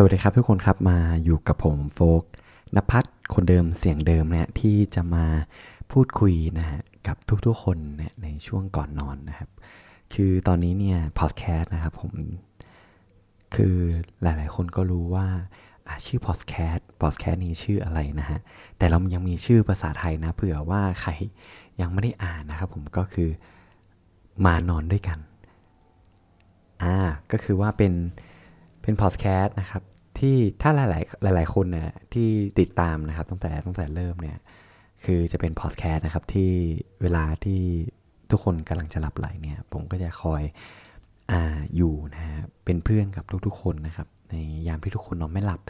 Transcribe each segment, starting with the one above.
สวัสดีครับทุกคนครับมาอยู่กับผมโฟกนภัทรคนเดิมเสียงเดิมเนี่ยที่จะมาพูดคุยนะฮะกับทุกๆคนเนี่ยในช่วงก่อนนอนนะครับ คือตอนนี้เนี่ยพอดแคสต์นะครับผมคือหลายๆคนก็รู้ว่าชื่อพอดแคสต์พอดแคสต์นี้ชื่ออะไรนะฮะแต่เรายังมีชื่อภาษาไทยนะเผื่อว่าใครยังไม่ได้อ่านนะครับผมก็คือมานอนด้วยกันอ่าก็คือว่าเป็น เป็นพอดแคสต์นะครับ ที่ถ้าหลาย ๆ หลาย ๆ คนเนี่ยที่ติดตามนะครับ ตั้งแต่ตั้งแต่เริ่มเนี่ย คือจะเป็นพอดแคสต์นะครับที่เวลาที่ทุกคนกำลังจะหลับไหลเนี่ย ผมก็จะคอยอ่าอยู่นะฮะเป็นเพื่อนกับทุก ๆ คนนะครับ ในยามที่ทุกคนนอนไม่หลับ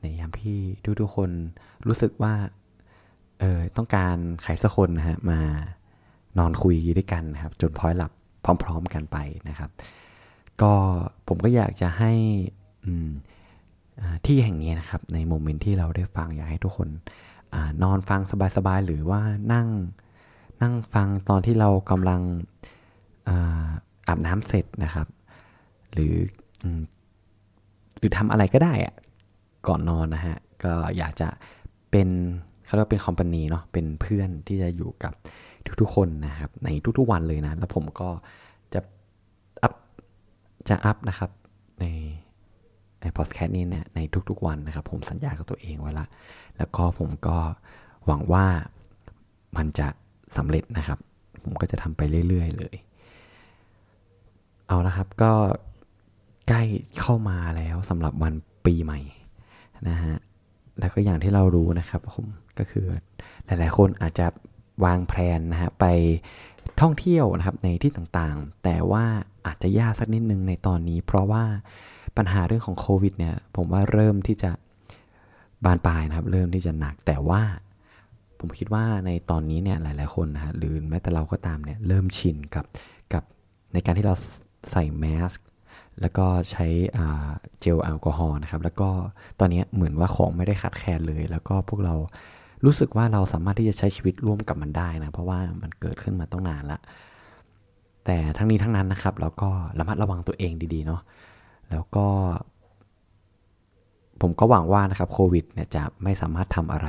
ในยามที่ทุก ๆ คนรู้สึกว่าเออต้องการใครสักคนนะฮะมานอนคุยด้วยกันนะครับ จนพลอยหลับพร้อม ๆ กันไปนะครับ ก็ผมก็อยากจะให้ ที่แห่งนี้นะครับ ในโมเมนต์ที่เราได้ฟังอยากให้ทุกคนอนอนฟังสบายๆ หรือว่านั่งนั่งฟังตอนที่เรากำลังอาบน้ำเสร็จนะครับ หรืออหรือทำอะไรก็ได้อะก่อนนอนนะฮะก็อยากจะเป็นเขาเรียกว่าเป็นคอมพานีเนาะเป็นเพื่อนที่จะอยู่กับทุกๆคนนะครับ ในทุกๆวันเลยนะ แล้วผมก็จะอัพจะอัพนะครับใน ในพอดแคสต์นี้เนี่ยในทุกๆวันนะครับ ผมสัญญากับตัวเองไว้ละ แล้วก็ผมก็หวังว่ามันจะสำเร็จนะครับ ผมก็จะทำไปเรื่อยๆเลย เอาละครับก็ใกล้เข้ามาแล้วสำหรับวันปีใหม่นะฮะแล้วก็อย่างที่เรารู้นะครับผมก็คือหลายๆ คนอาจจะวางแผนนะฮะไปท่องเที่ยวนะครับในที่ต่างๆ แต่ว่าอาจจะยากสักนิดนึงในตอนนี้ เพราะว่า ปัญหาเรื่องของโควิดเนี่ยผมว่าเริ่มที่จะบานปลายนะครับ เริ่มที่จะหนักแต่ว่าผมคิดว่าในตอนนี้เนี่ยหลาย ๆ คนนะฮะหรือแม้แต่เราก็ตามเนี่ยเริ่มชินกับกับในการที่เราใส่แมสก์แล้วก็ใช้เจลแอลกอฮอล์นะครับ แล้วก็ตอนนี้เหมือนว่าของไม่ได้ขาดแคลนเลย แล้วก็พวกเรารู้สึกว่าเราสามารถที่จะใช้ชีวิตร่วมกับมันได้นะ เพราะว่ามันเกิดขึ้นมาตั้งนานละแต่ทั้งนี้ทั้งนั้นนะครับ เราก็ระมัดระวังตัวเองดี ๆ เนาะ แล้วก็ ผมก็หวังว่านะครับโควิดเนี่ยจะไม่สามารถทำอะไร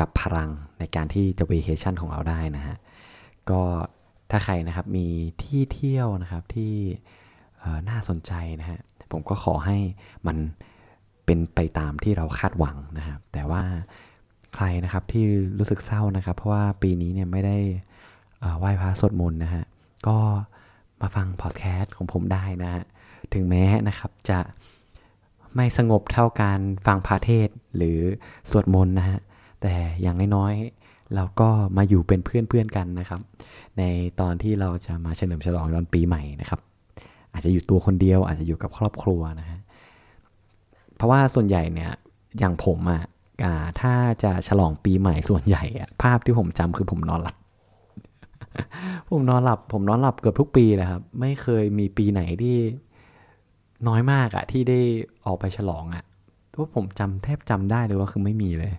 กับพลังในการที่จะ v a c a t i o n ของเราได้นะฮะ ก็ถ้าใครนะครับมีที่เที่ยวนะครับที่น่าสนใจนะฮะ ผมก็ขอให้มันเป็นไปตามที่เราคาดหวังนะครับ แต่ว่าใครนะครับที่รู้สึกเศร้านะครับ เพราะว่าปีนี้เนี่ยไม่ได้เอ่อไหว้พระสวดมนต์นะฮะ ก็มาฟังพอดแคสต์ของผมได้นะฮะ ถึงแม้นะครับจะไม่สงบเท่าการฟังพระเทศหรือสวดมนต์นะฮะ แต่อย่างน้อยๆเราก็มาอยู่เป็นเพื่อนๆกันนะครับ ในตอนที่เราจะมาเฉลิมฉลองตอนปีใหม่นะครับ อาจจะอยู่ตัวคนเดียวอาจจะอยู่กับครอบครัวนะฮะ เพราะว่าส่วนใหญ่เนี่ยอย่างผมอะ่ะถ้าจะฉลองปีใหม่ส่วนใหญ่อะภาพที่ผมจำคือผมนอนหลับ ผมนอนหลับ ผมนอนหลับเกือบทุกปีเลยครับ ไม่เคยมีปีไหนที่ น้อยมากอะที่ได้ออกไปฉลองอะทุกผมจำแทบจำได้เลยว่าคือไม่มีเลย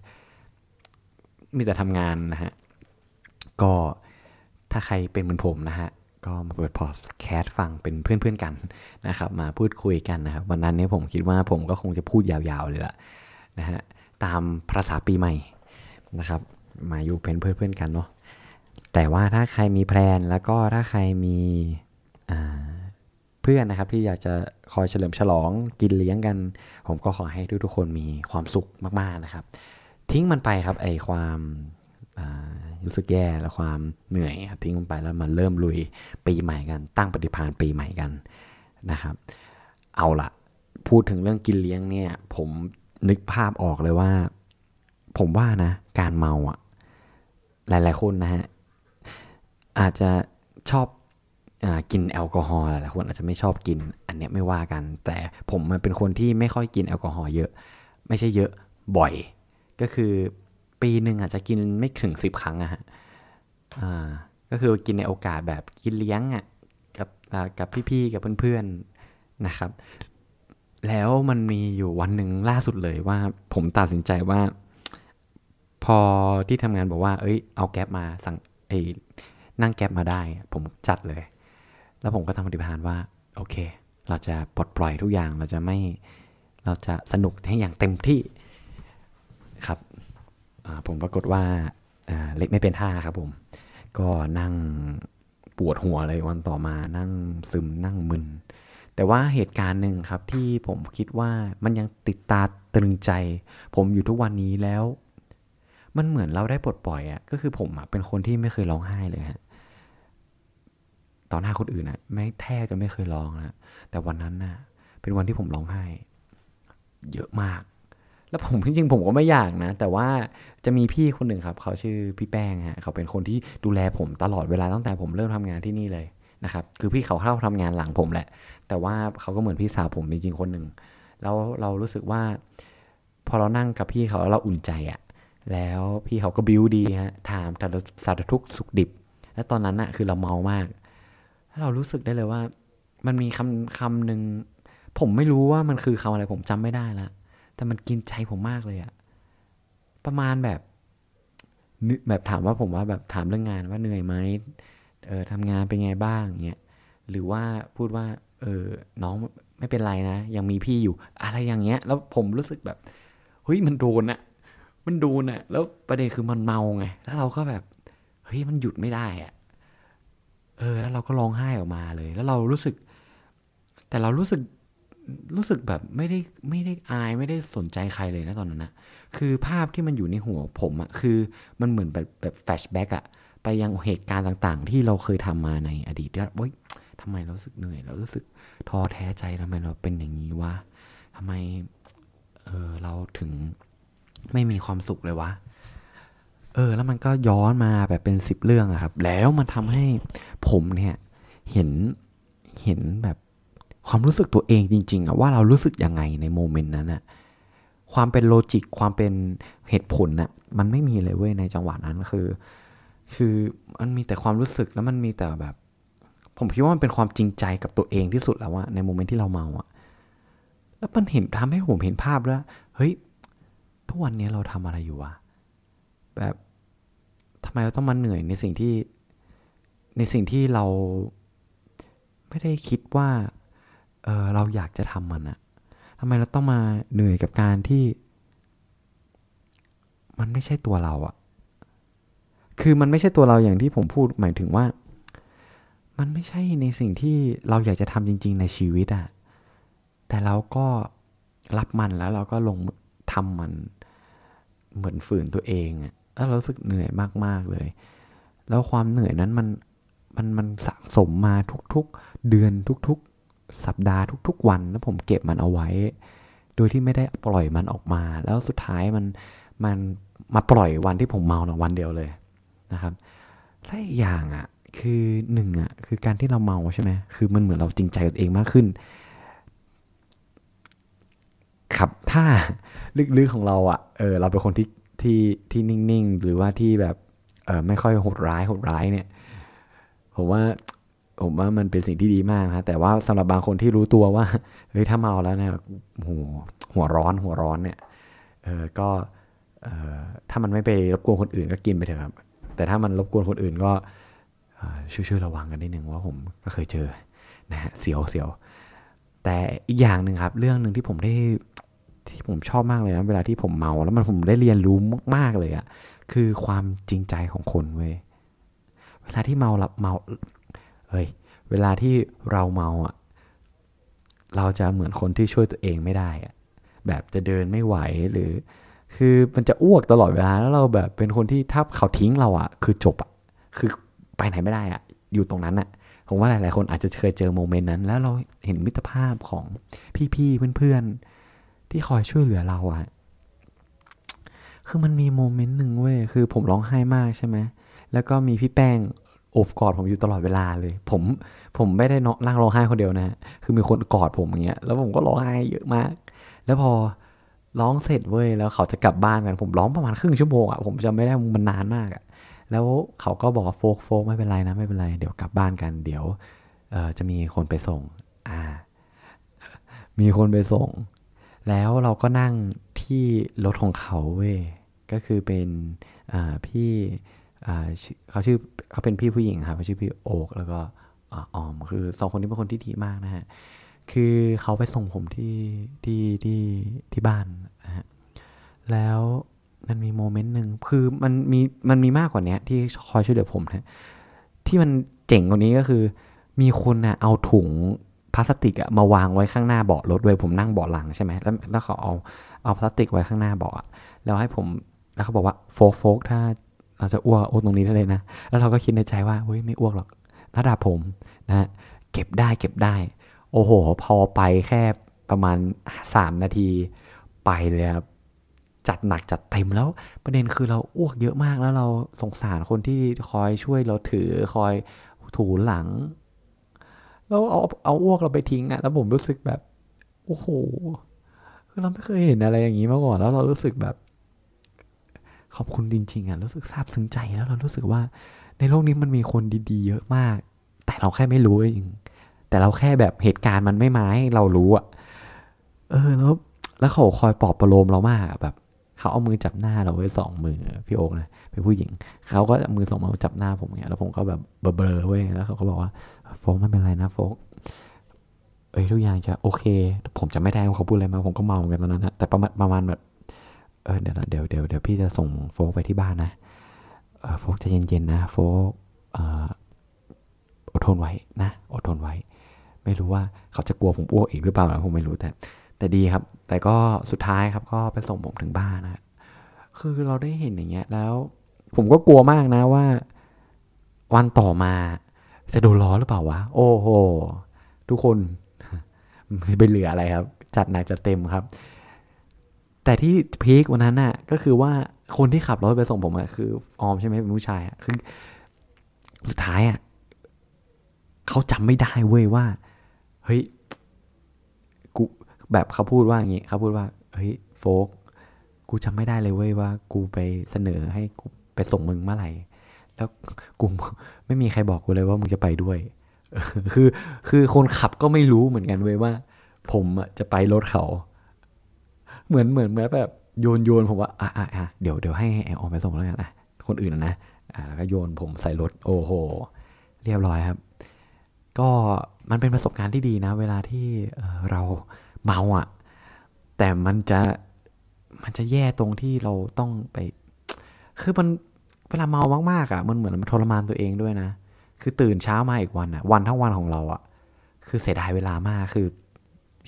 มีแต่ทำงานนะฮะ ก็ถ้าใครเป็นเหมือนผมนะฮะ ก็มาเปิดพอดแคสต์ฟังเป็นเพื่อนๆกันนะครับ มาพูดคุยกันนะครับ วันนั้นเนี่ยผมคิดว่าผมก็คงจะพูดยาวๆเลยละนะฮะ ตามภาษาปีใหม่นะครับ มาอยู่เป็นเพื่อนๆกันเนาะแต่ว่าถ้าใครมีแพลนแล้วก็ถ้าใครมีอ่า พื่อนนะครับ ที่อยากจะคอยเฉลิมฉลองกินเลี้ยงกัน ผมก็ขอให้ทุกๆคนมีความสุขมากๆนะครับ ทิ้งมันไปครับไอความรู้สึกแย่และความเหนื่อยครับทิ้งมันไปแล้วมันเริ่มลุยปีใหม่กัน ตั้งปฏิภาณปีใหม่กันนะครับ เอาละพูดถึงเรื่องกินเลี้ยงเนี่ย ผมนึกภาพออกเลยว่า ผมว่านะ การเมาอะหลายๆคนนะฮะอาจจะชอบ กินแอลกอฮอล์หลายคนอาจจะไม่ชอบกิน อันเนี้ยไม่ว่ากัน แต่ผมมันเป็นคนที่ไม่ค่อยกินแอลกอฮอล์เยอะ ไม่ใช่เยอะบ่อย ก็คือปีหนึ่งอาจจะกินไม่ถึงสิบครั้งอะฮะก็คือกินในโอกาสแบบกินเลี้ยงอะกับกับพี่ๆกับเพื่อนๆนะครับ แล้วมันมีอยู่วันหนึ่งล่าสุดเลยว่า ผมตัดสินใจว่า พอที่ทำงานบอกว่า เอ้ย เอาแก๊ปมาสั่งไอ้นั่งแก๊ปมาได้ ผมจัดเลย แล้วผมก็ทำปฏิบัติว่า โอเค เราจะปลดปล่อยทุกอย่างเราจะไม่เราจะสนุกให้อย่างเต็มที่ครับผมปรากฏว่าเล็กไม่เป็นท่าครับผม ก็นั่งปวดหัวเลยวันต่อมานั่งซึมนั่งมึน แต่ว่าเหตุการณ์หนึ่งครับที่ผมคิดว่ามันยังติดตาตรึงใจ ผมอยู่ทุกวันนี้แล้ว มันเหมือนเราได้ปลดปล่อยอะ่ะก็คือผมอะเป็นคนที่ไม่เคยร้องไห้เลยฮะ ต่อหน้าคนอื่นอะไม่แทบจะไม่เคยร้องนะแต่วันนั้นน่ะ เป็นวันที่ผมร้องไห้ เยอะมาก แล้วผมจริงๆผมก็ไม่อยากนะ แต่ว่าจะมีพี่คนหนึ่งครับ เขาชื่อพี่แป้งฮะเขาเป็นคนที่ดูแลผมตลอดเวลาตั้งแต่ผมเริ่มทำงานที่นี่เลยนะครับ คือพี่เขาเข้าทำงานหลังผมแหละ แต่ว่าเขาก็เหมือนพี่สาวผมจริงๆคนหนึ่งแล้วเรารู้สึกว่า พอเรานั่งกับพี่เขาแล้วเราอุ่นใจอะแล้วพี่เขาก็บิวดีฮะถามสารทุกสุขดิบ และตอนนั้นอะคือเราเมามาก เรารู้สึกได้เลยว่า มันมีคำคำหนึ่งผมไม่รู้ว่ามันคือคำอะไรผมจำไม่ได้ละแต่มันกินใจผมมากเลยอะประมาณแบบแบบถามว่าผมว่าแบบถามเรื่องงานว่าเหนื่อยไหมเออทำงานเป็นไงบ้างเงี้ยหรือว่าพูดว่า เออน้องไม่เป็นไรนะ ยังมีพี่อยู่ อะไรอย่างเงี้ย แล้วผมรู้สึกแบบเฮ้ยมันโดนอะมันโดนอะแล้วประเด็นคือมันเมาไง แล้วเราก็แบบเฮ้ยมันหยุดไม่ได้อะ เออ แล้วเราก็ร้องไห้ออกมาเลย แล้วเรารู้สึก แต่เรารู้สึกรู้สึกแบบไม่ได้ไม่ได้อายไม่ได้สนใจใครเลยนะตอนนั้นนะคือภาพที่มันอยู่ในหัวผมอะคือมันเหมือนแบบแบบแฟชแบ็กอะไปยังเหตุการณ์ต่างๆ ที่เราเคยทำมาในอดีตว่าเฮ้ยทำไมเราสึกเหนื่อย เรารู้สึกท้อแท้ใจทำไมเราเป็นอย่างนี้วะทำไมเออเราถึงไม่มีความสุขเลยวะ เออ แล้วมันก็ย้อนมาแบบเป็นสิบเรื่องอะครับ แล้วมันทำให้ผมเนี่ย เห็นเห็นแบบความรู้สึกตัวเองจริง ๆอะว่าเรารู้สึกยังไงในโมเมนต์นั้นอะความเป็นโลจิกความเป็นเหตุผลอะมันไม่มีเลยเว้ยในจังหวะนั้นคือ คือมันมีแต่ความรู้สึกแล้วมันมีแต่แบบ ผมคิดว่ามันเป็นความจริงใจกับตัวเองที่สุดแล้วว่าในโมเมนต์ที่เราเมาอะแล้วมันเห็นทำให้ผมเห็นภาพแล้วเฮ้ยทุกวันนี้เราทำอะไรอยู่วะแบบ ทำไมเราต้องมาเหนื่อยในสิ่งที่ในสิ่งที่เราไม่ได้คิดว่าเออเราอยากจะทำมันอะทำไมเราต้องมาเหนื่อยกับการที่ มันไม่ใช่ตัวเราอะคือมันไม่ใช่ตัวเราอย่างที่ผมพูดหมายถึงว่า มันไม่ใช่ในสิ่งที่เราอยากจะทำจริง ๆ ในชีวิตอะแต่เราก็รับมันแล้วเราก็ลงทำมันเหมือนฝืนตัวเองอะ แล้วรู้สึกเหนื่อยมากๆเลย แล้วความเหนื่อยนั้นมันมันมันสะสมมาทุกๆ เดือนทุกๆ สัปดาห์ทุก ๆ วันแล้วผมเก็บมันเอาไว้ โดยที่ไม่ได้ปล่อยมันออกมา แล้วสุดท้ายมันมันมาปล่อยวันที่ผมเมาหนวันเดียวเลยนะครับและอีกอย่างอะคือหนึ่งอะคือการที่เราเมาใช่ไหมคือมันเหมือนเราจริงใจกับเองมากขึ้นครับถ้าลึกๆของเราอะเออเราเป็นคนที่ ที่ที่นิ่งๆ หรือว่าที่แบบเออไม่ค่อยโหดร้ายโหดร้ายเนี่ย ผมว่าผมว่ามันเป็นสิ่งที่ดีมากนะแต่ว่าสำหรับบางคนที่รู้ตัวว่าเฮ้ยถ้าเมาแล้วเนี่ยหัวหัวร้อนหัวร้อนเนี่ยเออก็เออถ้ามันไม่ไปรบกวนคนอื่นก็กินไปเถอะครับ แต่ถ้ามันรบกวนคนอื่นก็ช่วยๆระวังกันนิดนึงว่าผมก็เคยเจอนะฮะเสียวเสียวแต่อีกอย่างหนึ่งครับ เรื่องหนึ่งที่ผมได้ ที่ผมชอบมากเลยนะเวลาที่ผมเมาแล้วมันผมได้เรียนรู้มาก ๆ เลยอะคือความจริงใจของคนเว้ยเวลาที่เมาหลับเมาเฮ้ยเวลาที่เราเมาอะเราจะเหมือนคนที่ช่วยตัวเองไม่ได้อะแบบจะเดินไม่ไหวหรือ คือมันจะอ้วกตลอดเวลาแล้วเราแบบเป็นคนที่ถ้าเขาทิ้งเราอะคือจบอะคือไปไหนไม่ได้อะอยู่ตรงนั้นอะผมว่าหลาย ๆ คนอาจจะเคยเจอโมเมนต์นั้น แล้วเราเห็นมิตรภาพของพี่ ๆ เพื่อน ๆ ที่คอยช่วยเหลือเราอะคือมันมีโมเมนต์หนึ่งเว้ย คือผมร้องไห้มากใช่ไหม แล้วก็มีพี่แป้งโอบกอดผมอยู่ตลอดเวลาเลย ผมผมไม่ได้นั่งร้องไห้คนเดียวนะ คือมีคนกอดผมอย่างเงี้ย แล้วผมก็ร้องไห้เยอะมาก แล้วพอร้องเสร็จเว้ย แล้วเขาจะกลับบ้านกัน ผมร้องประมาณครึ่งชั่วโมงอะผมจะไม่ได้มันนานมากอะแล้วเขาก็บอกว่าโฟกโฟกไม่เป็นไรนะไม่เป็นไร เดี๋ยวกลับบ้านกัน เดี๋ยวจะมีคนไปส่ง อ่า มีคนไปส่ง แล้วเราก็นั่งที่รถของเขาเว้ยก็คือเป็นพี่เขาชื่อเขาเป็นพี่ผู้หญิงครับเขาชื่อพี่โอ๊กแล้วก็ออมคือสองคนนี้เป็นคนที่ดีมากนะฮะคือเขาไปส่งผมที่ที่ที่ที่บ้านนะฮะแล้วมันมีโมเมนต์หนึ่งคือมันมีมันมีมากกว่านี้ที่คอยช่วยเหลือผมนะที่มันเจ๋งกว่านี้ก็คือ มีคนนะเอาถุง พลาสติกอะมาวางไว้ข้างหน้าเบาะรถด้วยผมนั่งเบาะหลังใช่ไหมแล้วแล้วเขาเอาเอาพลาสติกไว้ข้างหน้าเบาะแล้วให้ผมแล้วเขาบอกว่าโฟกโฟกถ้าเราจะอ้วกอ้วกตรงนี้ได้เลยนะ แล้วเราก็คิดในใจว่าเฮ้ยไม่อ้วกหรอกระดับผมนะเก็บได้เก็บได้ โอ้โห พอไปแค่ประมาณสามนาทีไปเลยครับจัดหนักจัดเต็มแล้วประเด็นคือเราอ้วกเยอะมากแล้วเราสงสารคนที่คอยช่วยเราถือคอยถูหลัง แล้วเอาเอาอ้วกเราไปทิ้งอะ่ะแล้วผมรู้สึกแบบโอ้โหคือเราไม่เคยเห็นอะไรอย่างนี้มาก่อนแล้วเรารู้สึกแบบ ขอบคุณจริงๆอะรู้สึกซาบซึ้งใจแล้วเรารู้สึกว่า ในโลกนี้มันมีคนดีๆ เยอะมาก แต่เราแค่ไม่รู้เองแต่เราแค่แบบเหตุการณ์มันไม่มาให้เรารู้อะเออแล้วแล้วเขาคอยปลอบประโลมเรามากแบบ เขาเอามือจับหน้าเราไว้สองมือพี่โอ๊กนะเป็นผู้หญิง เขาก็มือสองมือจับหน้าผมเงี้ยแล้วผมก็แบบเบลอๆเว้ยแล้วเขาก็บอกว่าโฟกไม่เป็นไรนะโฟกเอ้ยทุกอย่างจะโอเค ผมจะไม่ได้เขาพูดอะไรมาผมก็เมากันตอนนั้นนะแต่ประมาณประมาณแบบเออเดี๋ยวเดี๋ยวเดี๋ยวเดี๋ยวพี่จะส่งโฟกไปที่บ้านนะโฟกจะเย็นๆนะโฟกอออดทนไว้นะอดทนไว้ ไม่รู้ว่าเขาจะกลัวผมอ้วกอีกหรือเปล่านะผมไม่รู้แต่ แต่ดีครับ แต่ก็สุดท้ายครับก็ไปส่งผมถึงบ้านนะคือเราได้เห็นอย่างเงี้ย แล้ว ผมก็กลัวมากนะว่า วันต่อมาจะโดนล้อหรือเปล่าวะ โอ้โห ทุกคนไม่เหลืออะไรครับ จัดหนักจัดเต็มครับ แต่ที่พีควันนั้นน่ะ ก็คือว่าคนที่ขับรถไปส่งผมอะคือออมใช่ไหมเป็นผู้ชายอะคือ สุดท้ายอะเขาจำไม่ได้เว้ยว่า เฮ้ย แบบเขาพูดว่าอย่างงี้เขาพูดว่าเฮ้ยโฟกกูจำไม่ได้เลยเว้ยว่า กูไปเสนอให้กูไปส่งมึงเมื่อไหร่แล้วกูไม่มีใครบอกกูเลยว่ามึงจะไปด้วยคือคือคนขับก็ไม่รู้เหมือนกันเว้ยว่า ผมจะไปรถเขา เหมือนเหมือนเหมือนแบบโยนโยนผมว่าอะอะอะเดี๋ยวเดี๋ยวให้แอร์ออกไปส่งแล้วกันนะคนอื่นนะอะแล้วก็โยนผมใส่รถโอ้โห เรียบร้อยครับ ก็มันเป็นประสบการณ์ที่ดีนะ เวลาที่เรา เมาอะ แต่มันจะมันจะแย่ตรงที่เราต้องไป คือมันเวลาเมามากๆอะ มันเหมือนมันทรมานตัวเองด้วยนะ คือตื่นเช้ามาอีกวันอะ วันทั้งวันของเราอะ คือเสียดายเวลามาก คือ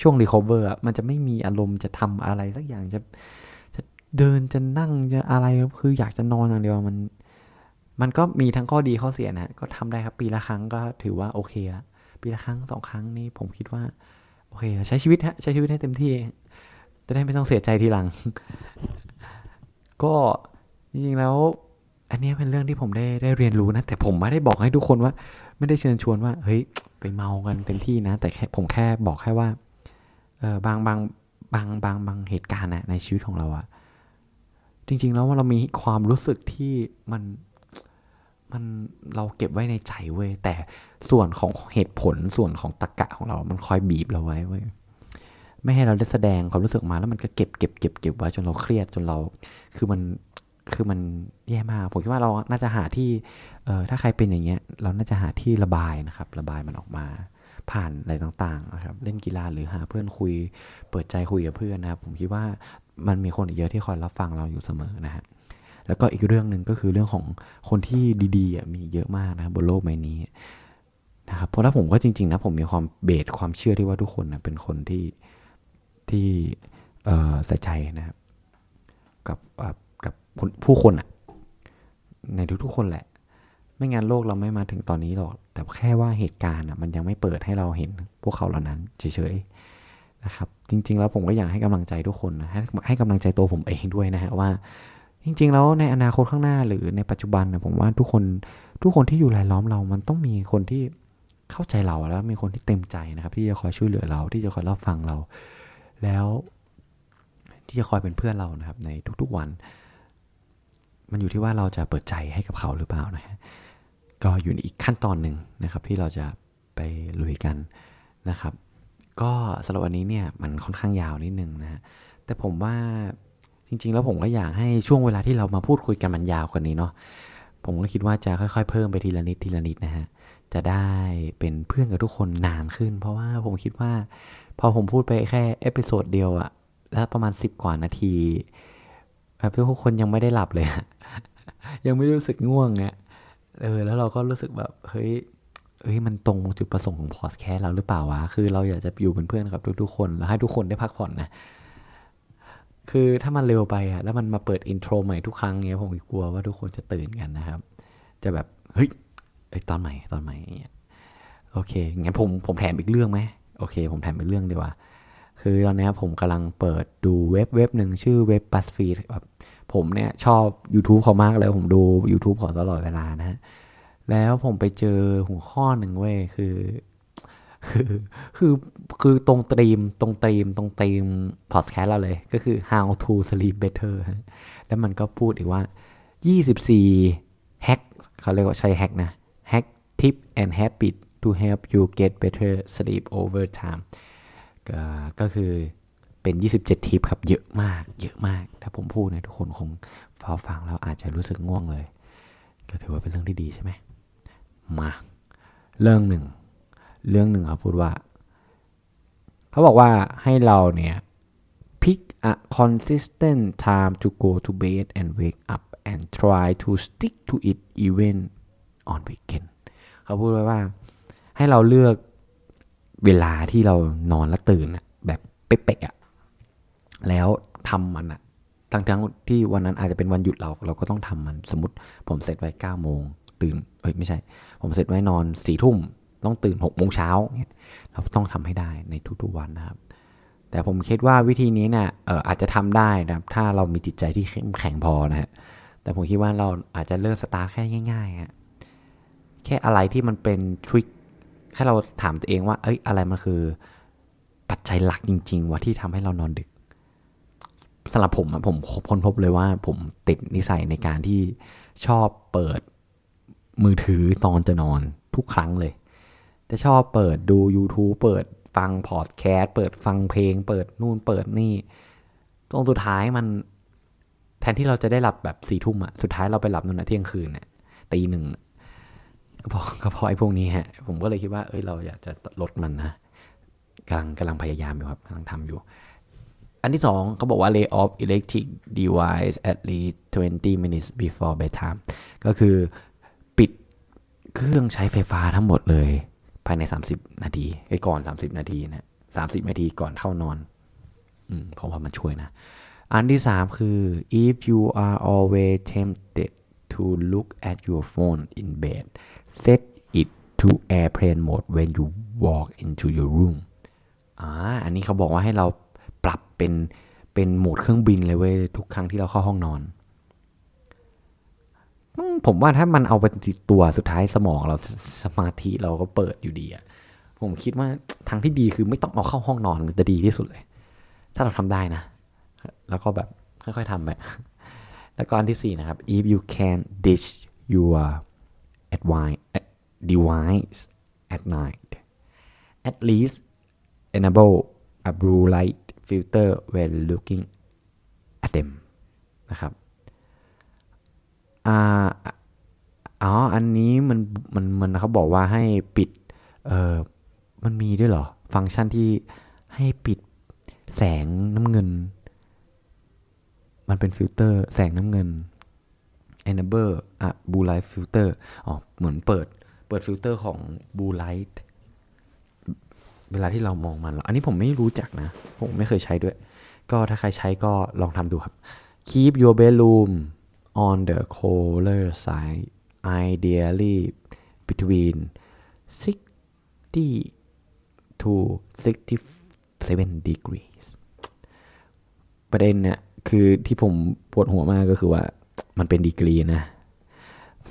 ช่วง recover มันจะไม่มีอารมณ์จะทำอะไรสักอย่างจะจะเดินจะนั่งจะอะไร คืออยากจะนอนอย่างเดียวมัน มันก็มีทั้งข้อดีข้อเสียนะ ก็ทำได้ครับปีละครั้งก็ถือว่าโอเคละปีละครั้งสองครั้งนี่ผมคิดว่า โอเค ใช้ชีวิตฮะ ใช้ชีวิตให้เต็มที่ จะได้ไม่ต้องเสียใจทีหลัง ก็จริงๆแล้ว อันนี้เป็นเรื่องที่ผมได้ได้เรียนรู้นะ แต่ผมไม่ได้บอกให้ทุกคนว่า ไม่ได้เชิญชวนว่า เฮ้ย ไปเมากันเต็มที่นะ แต่แค่ผมแค่บอกแค่ว่า เออบางบางบางบางบางเหตุการณ์นะในชีวิตของเราอะจริง ๆ แล้วว่าเรามีความรู้สึกที่มัน มันเราเก็บไว้ในใจเว้ยแต่ส่วนของเหตุผลส่วนของตะกะของเรา มันคอยบีบเราไว้เว้ยไม่ให้เราได้แสดงความรู้สึกมาแล้วมันก็เก็บเก็บเก็บเก็บไว้จนเราเครียดจนเรา คือมันคือมันแย่มากผมคิดว่าเราน่าจะหาที่เออถ้าใครเป็นอย่างเงี้ย เราน่าจะหาที่ระบายนะครับ ระบายมันออกมา ผ่านอะไรต่างๆนะครับ เล่นกีฬาหรือหาเพื่อนคุย เปิดใจคุยกับเพื่อนนะครับ ผมคิดว่ามันมีคนเยอะที่คอยรับฟังเราอยู่เสมอนะฮะ แล้วก็อีกเรื่องหนึ่งก็คือเรื่องของคนที่ดีๆมีเยอะมากนะบนโลกใบนี้นะครับเพราะถ้าผมก็จริงๆนะผมมีความเบสความเชื่อที่ว่าทุกคนนะเป็นคนที่ที่ใส่ใจนะครับกับกับผู้คนอะในทุกๆคนแหละ ไม่งั้นโลกเราไม่มาถึงตอนนี้หรอก แต่แค่ว่าเหตุการณ์อะมันยังไม่เปิดให้เราเห็นพวกเขาเหล่านั้นเฉยๆนะครับ จริง ๆ แล้วผมก็อยากให้กำลังใจทุกคนนะให้ให้กำลังใจตัวผมเองด้วยนะฮะว่า จริงๆ แล้วในอนาคตข้างหน้าหรือในปัจจุบันนะผมว่าทุกคนทุกคนที่อยู่รายล้อมเรา มันต้องมีคนที่เข้าใจเราแล้วมีคนที่เต็มใจนะครับ ที่จะคอยช่วยเหลือเราที่จะคอยรับฟังเรา แล้วที่จะคอยเป็นเพื่อนเรานะครับ ในทุกๆวัน มันอยู่ที่ว่าเราจะเปิดใจให้กับเขาหรือเปล่านะฮะก็อยู่ในอีกขั้นตอนหนึ่งนะครับ ที่เราจะไปลุยกันนะครับ ก็สำหรับวันนี้เนี่ยมันค่อนข้างยาวนิดนึงนะฮะแต่ผมว่า จริง ๆ แล้วผมก็อยากให้ช่วงเวลาที่เรามาพูดคุยกันมันยาวกว่านี้เนาะผมก็คิดว่าจะค่อยๆ เพิ่มไปทีละนิดทีละนิดนะฮะจะได้เป็นเพื่อนกับทุกคนนานขึ้น เพราะว่าผมคิดว่า พอผมพูดไปแค่ episode เดียวอะแล้วประมาณ 10 กว่านาทีแบบทุกคนยังไม่ได้หลับเลยยังไม่รู้สึกง่วงเนี่ยเออแล้วเราก็รู้สึกแบบเฮ้ยเฮ้ยมันตรงจุดประสงค์ของพอดแคสต์เราหรือเปล่าวะ คือเราอยากจะอยู่เป็นเพื่อนกับทุกๆคน แล้วให้ทุกคนได้พักผ่อนนะ คือถ้ามันเร็วไปอะแล้วมันมาเปิดอินโทรใหม่ทุกครั้งเงี้ยผมกลัวว่าทุกคนจะตื่นกันนะครับ จะแบบ เฮ้ยไอตอนใหม่ตอนใหม่เงี้ยโอเคงั้นผมผมแถมอีกเรื่องไหมโอเค ผมแถมอีกเรื่องดีกว่า คือตอนนี้ผมกำลังเปิดดูเว็บเว็บหนึ่งชื่อเว็บ BuzzFeed แบบผมเนี่ยชอบ YouTube เขามากเลยผมดู YouTube ขอตลอดเวลานะฮะแล้วผมไปเจอหัวข้อหนึ่งเว้ยคือ คือคือคือตรงตรีมตรงตรีมตรงตรีมพอดแคสต์เราเลย ก็คือ how to sleep better แล้วมันก็พูดอีกว่า 24 hack เขาเรียกว่าใช้ hack นะ hack tip and habit to help you get better sleep over time ก็ก็คือเป็น 27 ทิปครับ เยอะมาก เยอะมาก ถ้าผมพูดเนี่ยทุกคนคงพอฟังแล้วอาจจะรู้สึกง่วงเลย ก็ถือว่าเป็นเรื่องที่ดีใช่ไหม มา เรื่องหนึ่ง เรื่องหนึ่งเขาพูดว่า เขาบอกว่าให้เราเนี่ย pick a consistent time to go to bed and wake up and try to stick to it even on weekend เขาพูดไว้ว่า ให้เราเลือกเวลาที่เรานอนและตื่นแบบเป๊ะๆอะแล้วทำมันอะทั้งทั้งที่วันนั้นอาจจะเป็นวันหยุดเราเราก็ต้องทำมันสมมติผมเสร็จไว้เก้าโมงตื่นเอ้ยไม่ใช่ ผมเสร็จไว้นอนสี่ทุ่ม ต้องตื่นหกโมงเช้าเราต้องทำให้ได้ในทุกๆวันนะครับ แต่ผมคิดว่าวิธีนี้เนะี่ยอาจจะทำได้นะถ้าเรามีจิตใจที่เข้มแข็งพอนะฮะแต่ผมคิดว่าเราอาจจะเริ่มสตาร์ทแค่ง่ายๆฮะแค่อะไรที่มันเป็นทริคแค่เราถามตัวเองว่า เอ้ยอะไรมันคือ ปัจจัยหลักจริง ๆ ว่าที่ทำให้เรานอนดึกสำหรับผมผมค้นพบเลยว่า ผมติดนิสัยในการที่ชอบเปิดมือถือตอนจะนอนทุกครั้งเลย จะชอบเปิดดู YouTube เปิดฟังพอดแคสต์เปิดฟังเพลง เปิดนู่นเปิดนี่ตรงสุดท้ายมัน แทนที่เราจะได้หลับแบบสี่ทุ่มอะสุดท้ายเราไปหลับนั่นนะเที่ยงคืนเนี่ยตีหนึ่งก็พอก็พอไอ้พวกนี้ฮะ ผมก็เลยคิดว่า เอ้ยเราอยากจะลดมันนะกำลังกำลังพยายามอยู่ครับกำลังทำอยู่ อันที่สองเขาบอกว่า lay off electric device at least 20 minutes before bedtime ก็คือปิดเครื่องใช้ไฟฟ้าทั้งหมดเลย ภายใน 30 นาทีไอ้ก่อน 30 นาทีนะ30นาทีก่อนเข้านอนอืมผมว่ามันช่วยนะ อันที่3คือ if you are always tempted to look at your phone in bed set it to airplane mode when you walk into your room อ่าอันนี้เขาบอกว่าให้เราปรับเป็นเป็นโหมดเครื่องบินเลยเว้ยทุกครั้งที่เราเข้าห้องนอน ผมว่าถ้ามันเอาไปติดตัวสุดท้ายสมองเราสมาธิเราก็เปิดอยู่ดีอะผมคิดว่าทางที่ดีคือไม่ต้องเอาเข้าห้องนอนมันจะดีที่สุดเลย ถ้าเราทำได้นะ แล้วก็แบบค่อยๆทำไปแล้วก็อันที่สี่นะครับ if you can ditch your device at night at least enable a blue light filter when looking at them นะครับ อ่าอ๋ออันนี้มันมันมันเขาบอกว่าให้ปิดเออมันมีด้วยเหรอ ฟังก์ชันที่ให้ปิดแสงน้ำเงิน มันเป็นฟิลเตอร์ แสงน้ำเงิน enable อะ blue light filter อ๋อ เหมือนเปิด เปิดฟิลเตอร์ของ blue light เวลาที่เรามองมันอันนี้ผมไม่รู้จักนะ ผมไม่เคยใช้ด้วย ก็ถ้าใครใช้ก็ลองทำดูครับ keep your bedroom on the cooler side ideally between 60 to 67 degrees ประเด็นเนี่ยคือที่ผมปวดหัวมากก็คือว่ามันเป็นดีกรีนะ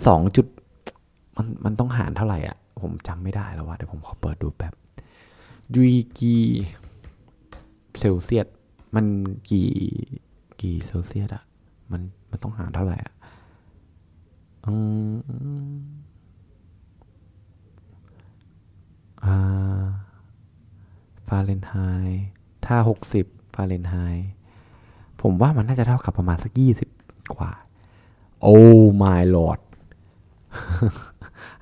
สองจุดมันมันต้องหารเท่าไหร่อะ ผมจำไม่ได้แล้วว่าเดี๋ยวผมขอเปิดดูแบบดีกีเซลเซียสมันกี่กี่เซลเซียสอะมัน มันต้องหารเท่าไหร่อะอืมอ่าฟาเรนไฮต์ถ้าหกสิบฟาเรนไฮต์ผมว่ามันน่าจะเท่ากับประมาณสักยี่สิบกว่า โอ้ my lord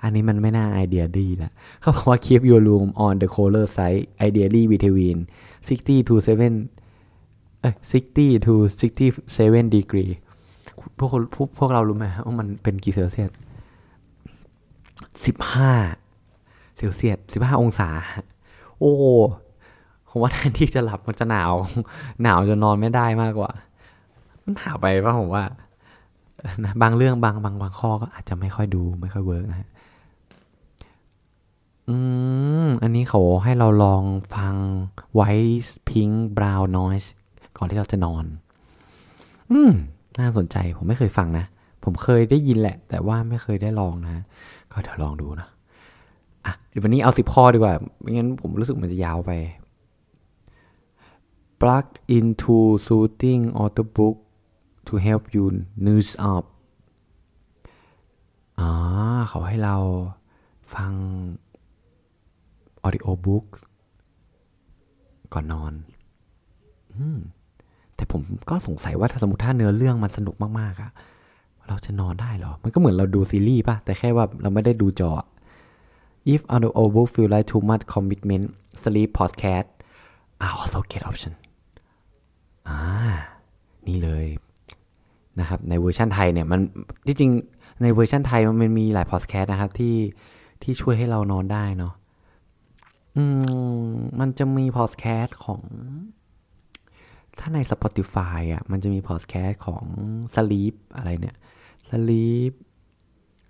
อันนี้มันไม่น่าไอเดียดีละเขาบอกว่า keep your room on the colder side ideally between 60 to 7เอ้ย60 to 67 degree พวกพวกพวกเรารู้ไหมว่ามันเป็นกี่เซลเซียส15เซลเซียส15องศา โอ้โหผมว่าแทนที่จะหลับมันจะหนาว หนาวจนนอนไม่ได้มากกว่า มันหนาวไปป่ะผมว่านะบางเรื่องบางบางบางข้อก็อาจจะไม่ค่อยดูไม่ค่อยเวิร์กนะอืม อันนี้เขาให้เราลองฟัง white pink brown noise ก่อนที่เราจะนอน อืม น่าสนใจผมไม่เคยฟังนะ ผมเคยได้ยินแหละ แต่ว่าไม่เคยได้ลองนะ ก็เดี๋ยวลองดูนะอะเดี๋ยววันนี้เอาสิบข้อดีกว่าไม่งั้นผมรู้สึกมันจะยาวไป plug into soothing audiobook to help you news up อ๋อเขาให้เราฟัง audio book ก่อนนอน อืม ผมก็สงสัยว่าถ้าสมมติถ้าเนื้อเรื่องมันสนุกมากๆอะเราจะนอนได้เหรอ มันก็เหมือนเราดูซีรีส์ป่ะ แต่แค่ว่าเราไม่ได้ดูจอ if audio books feel like too much commitment sleep podcasts are also great option อ่า นี่เลยนะครับ ในเวอร์ชันไทยเนี่ยมันที่จริงในเวอร์ชันไทยมันมีหลายพอดแคสต์นะครับที่ที่ช่วยให้เรานอนได้เนาะอืมมันจะมีพอดแคสต์ของ ถ้าใน Spotify อะมันจะมีพอดแคสต์ของ Sleep อะไรเนี่ย Sleep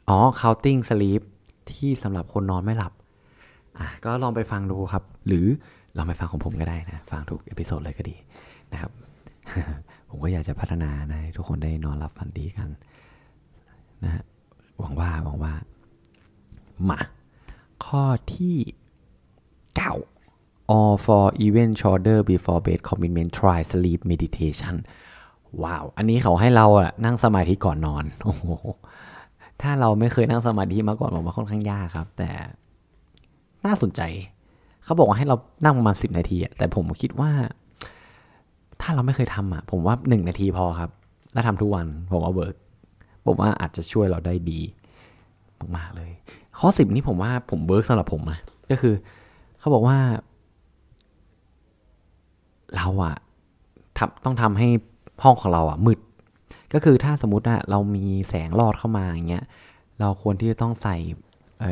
อ๋อ Counting Sheep ที่สำหรับคนนอนไม่หลับ อะก็ลองไปฟังดูครับ หรือลองไปฟังของผมก็ได้นะ ฟังทุก episode เลยก็ดีนะครับ ผมก็อยากจะพัฒนานะให้ทุกคนได้นอนหลับฝันดีกันนะฮะหวังว่าหวังว่ามาข้อที่9 all for event shorter before bed commitment try sleep meditation ว้าว อันนี้เขาให้เราอะนั่งสมาธิก่อนนอน โอ้โห ถ้าเราไม่เคยนั่งสมาธิมาก่อนผมว่าค่อนข้างยากครับ แต่น่าสนใจ เขาบอกว่าให้เรานั่งประมาณ10นาทีอะแต่ผมคิดว่า ถ้าเราไม่เคยทำอะผมว่า1นาทีพอครับ แล้วทำทุกวัน ผมว่า work ผมว่าอาจจะช่วยเราได้ดีมากๆเลย ข้อสิบนี้ผมว่าผม work สำหรับผมนะก็คือ เขาบอกว่า เราอะทำต้องทำให้ห้องของเราอะมืด ก็คือถ้าสมมติอะเรามีแสงลอดเข้ามาอย่างเงี้ยเราควรที่จะต้องใส่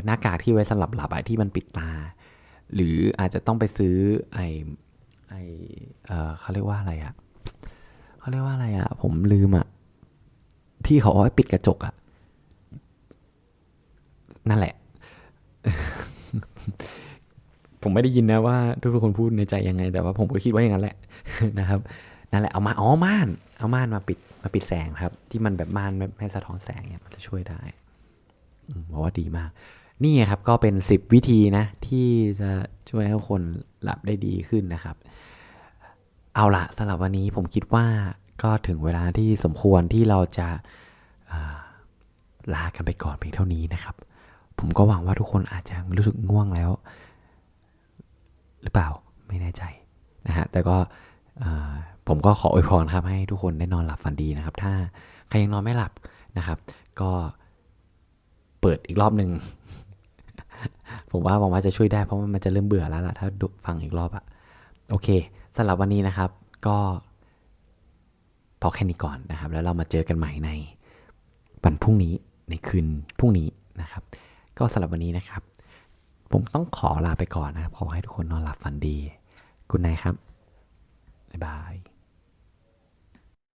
หน้ากากที่ไว้สำหรับหลับอะที่มันปิดตา หรืออาจจะต้องไปซื้อไอไอเออเขาเรียกว่าอะไรอะเขาเรียกว่าอะไรอะผมลืมอะที่เขาเอาไว้ปิดกระจกอะนั่นแหละ ผมไม่ได้ยินนะว่าทุกคนพูดในใจยังไง แต่ว่าผมก็คิดว่าอย่างนั้นแหละนะครับนั่นแหละเอามาอ๋อม่านเอาม่านมาปิดมาปิดแสงครับ ที่มันแบบม่านไม่ไมสะท้อนแสงเนี่ยมันจะช่วยได้บอกว่าดีมาก นี่ครับก็เป็น 10 วิธีนะ ที่จะช่วยให้คนหลับได้ดีขึ้นนะครับ เอาละสำหรับวันนี้ผมคิดว่าก็ถึงเวลาที่สมควรที่เราจะลากันไปก่อนเพียงเท่านี้นะครับ ผมก็หวังว่าทุกคนอาจจะรู้สึกง่วงแล้ว หรือเปล่าไม่แน่ใจนะฮะแต่ก็ผมก็ขออวยพรครับให้ทุกคนได้นอนหลับฝันดีนะครับ ถ้าใครยังนอนไม่หลับนะครับ ก็เปิดอีกรอบหนึ่งผมว่าหวังว่าจะช่วยได้เพราะมันจะเริ่มเบื่อแล้วล่ะถ้าฟังอีกรอบอะโอเคสำหรับวันนี้นะครับ ก็พอแค่นี้ก่อนนะครับ แล้วเรามาเจอกันใหม่ในวันพรุ่งนี้ในคืนพรุ่งนี้นะครับ ก็สำหรับวันนี้นะครับ ผมต้องขอลาไปก่อนนะครับ ขอให้ทุกคนนอนหลับฝันดี คุณนายครับ บ๊ายบาย